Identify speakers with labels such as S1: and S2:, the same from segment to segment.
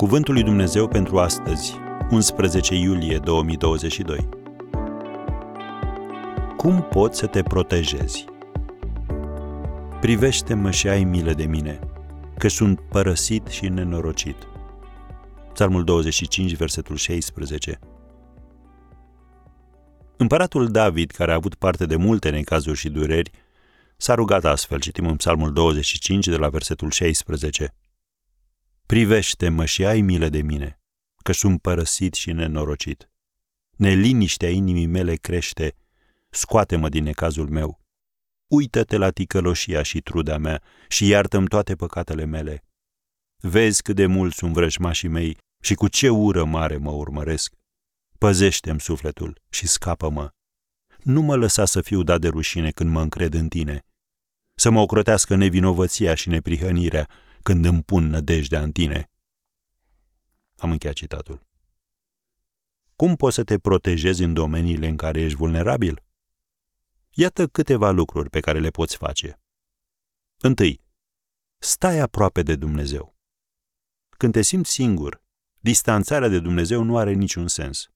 S1: Cuvântul lui Dumnezeu pentru astăzi, 11 iulie 2022. Cum poți să te protejezi? Privește-mă și ai milă de mine, că sunt părăsit și nenorocit. Psalmul 25, versetul 16. Împăratul David, care a avut parte de multe necazuri și dureri, s-a rugat astfel, citim în Psalmul 25 de la versetul 16. Privește-mă și ai milă de mine, că sunt părăsit și nenorocit. Neliniștea inimii mele crește, scoate-mă din necazul meu. Uită-te la ticăloșia și truda mea și iartă-mi toate păcatele mele. Vezi cât de mult sunt vrăjmașii mei și cu ce ură mare mă urmăresc. Păzește-mi sufletul și scapă-mă. Nu mă lăsa să fiu dat de rușine când mă încred în tine. Să mă ocrotească nevinovăția și neprihănirea când îmi pun nădejdea în tine. Am încheiat citatul. Cum poți să te protejezi în domeniile în care ești vulnerabil? Iată câteva lucruri pe care le poți face. Întâi, stai aproape de Dumnezeu. Când te simți singur, distanțarea de Dumnezeu nu are niciun sens.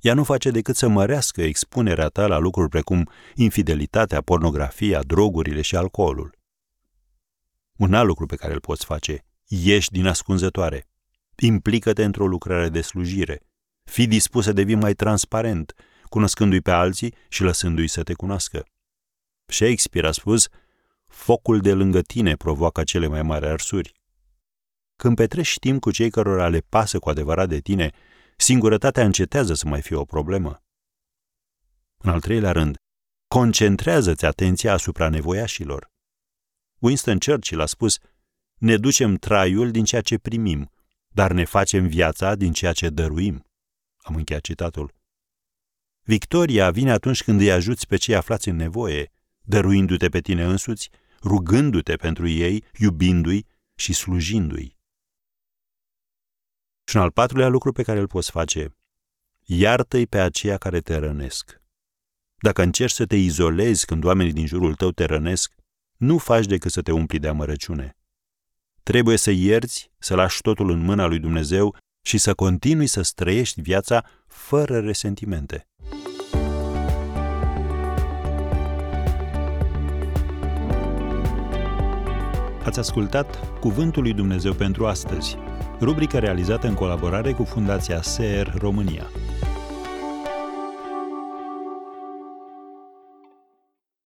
S1: Ea nu face decât să mărească expunerea ta la lucruri precum infidelitatea, pornografia, drogurile și alcoolul. Un alt lucru pe care îl poți face, ieși din ascunzătoare. Implică-te într-o lucrare de slujire. Fii dispus să devii mai transparent, cunoscându-i pe alții și lăsându-i să te cunoască. Shakespeare a spus, focul de lângă tine provoacă cele mai mari arsuri. Când petrești timp cu cei cărora le pasă cu adevărat de tine, singurătatea încetează să mai fie o problemă. În al treilea rând, concentrează-ți atenția asupra nevoiașilor. Winston Churchill a spus, ne ducem traiul din ceea ce primim, dar ne facem viața din ceea ce dăruim. Am încheiat citatul. Victoria vine atunci când îi ajuți pe cei aflați în nevoie, dăruindu-te pe tine însuți, rugându-te pentru ei, iubindu-i și slujindu-i. Și un al patrulea lucru pe care îl poți face, iartă-i pe aceia care te rănesc. Dacă încerci să te izolezi când oamenii din jurul tău te rănesc, nu faci decât să te umpli de amărăciune. Trebuie să ierți, să lași totul în mâna lui Dumnezeu și să continui să străiești viața fără resentimente. Ați ascultat Cuvântul lui Dumnezeu pentru astăzi, rubrica realizată în colaborare cu Fundația SER România.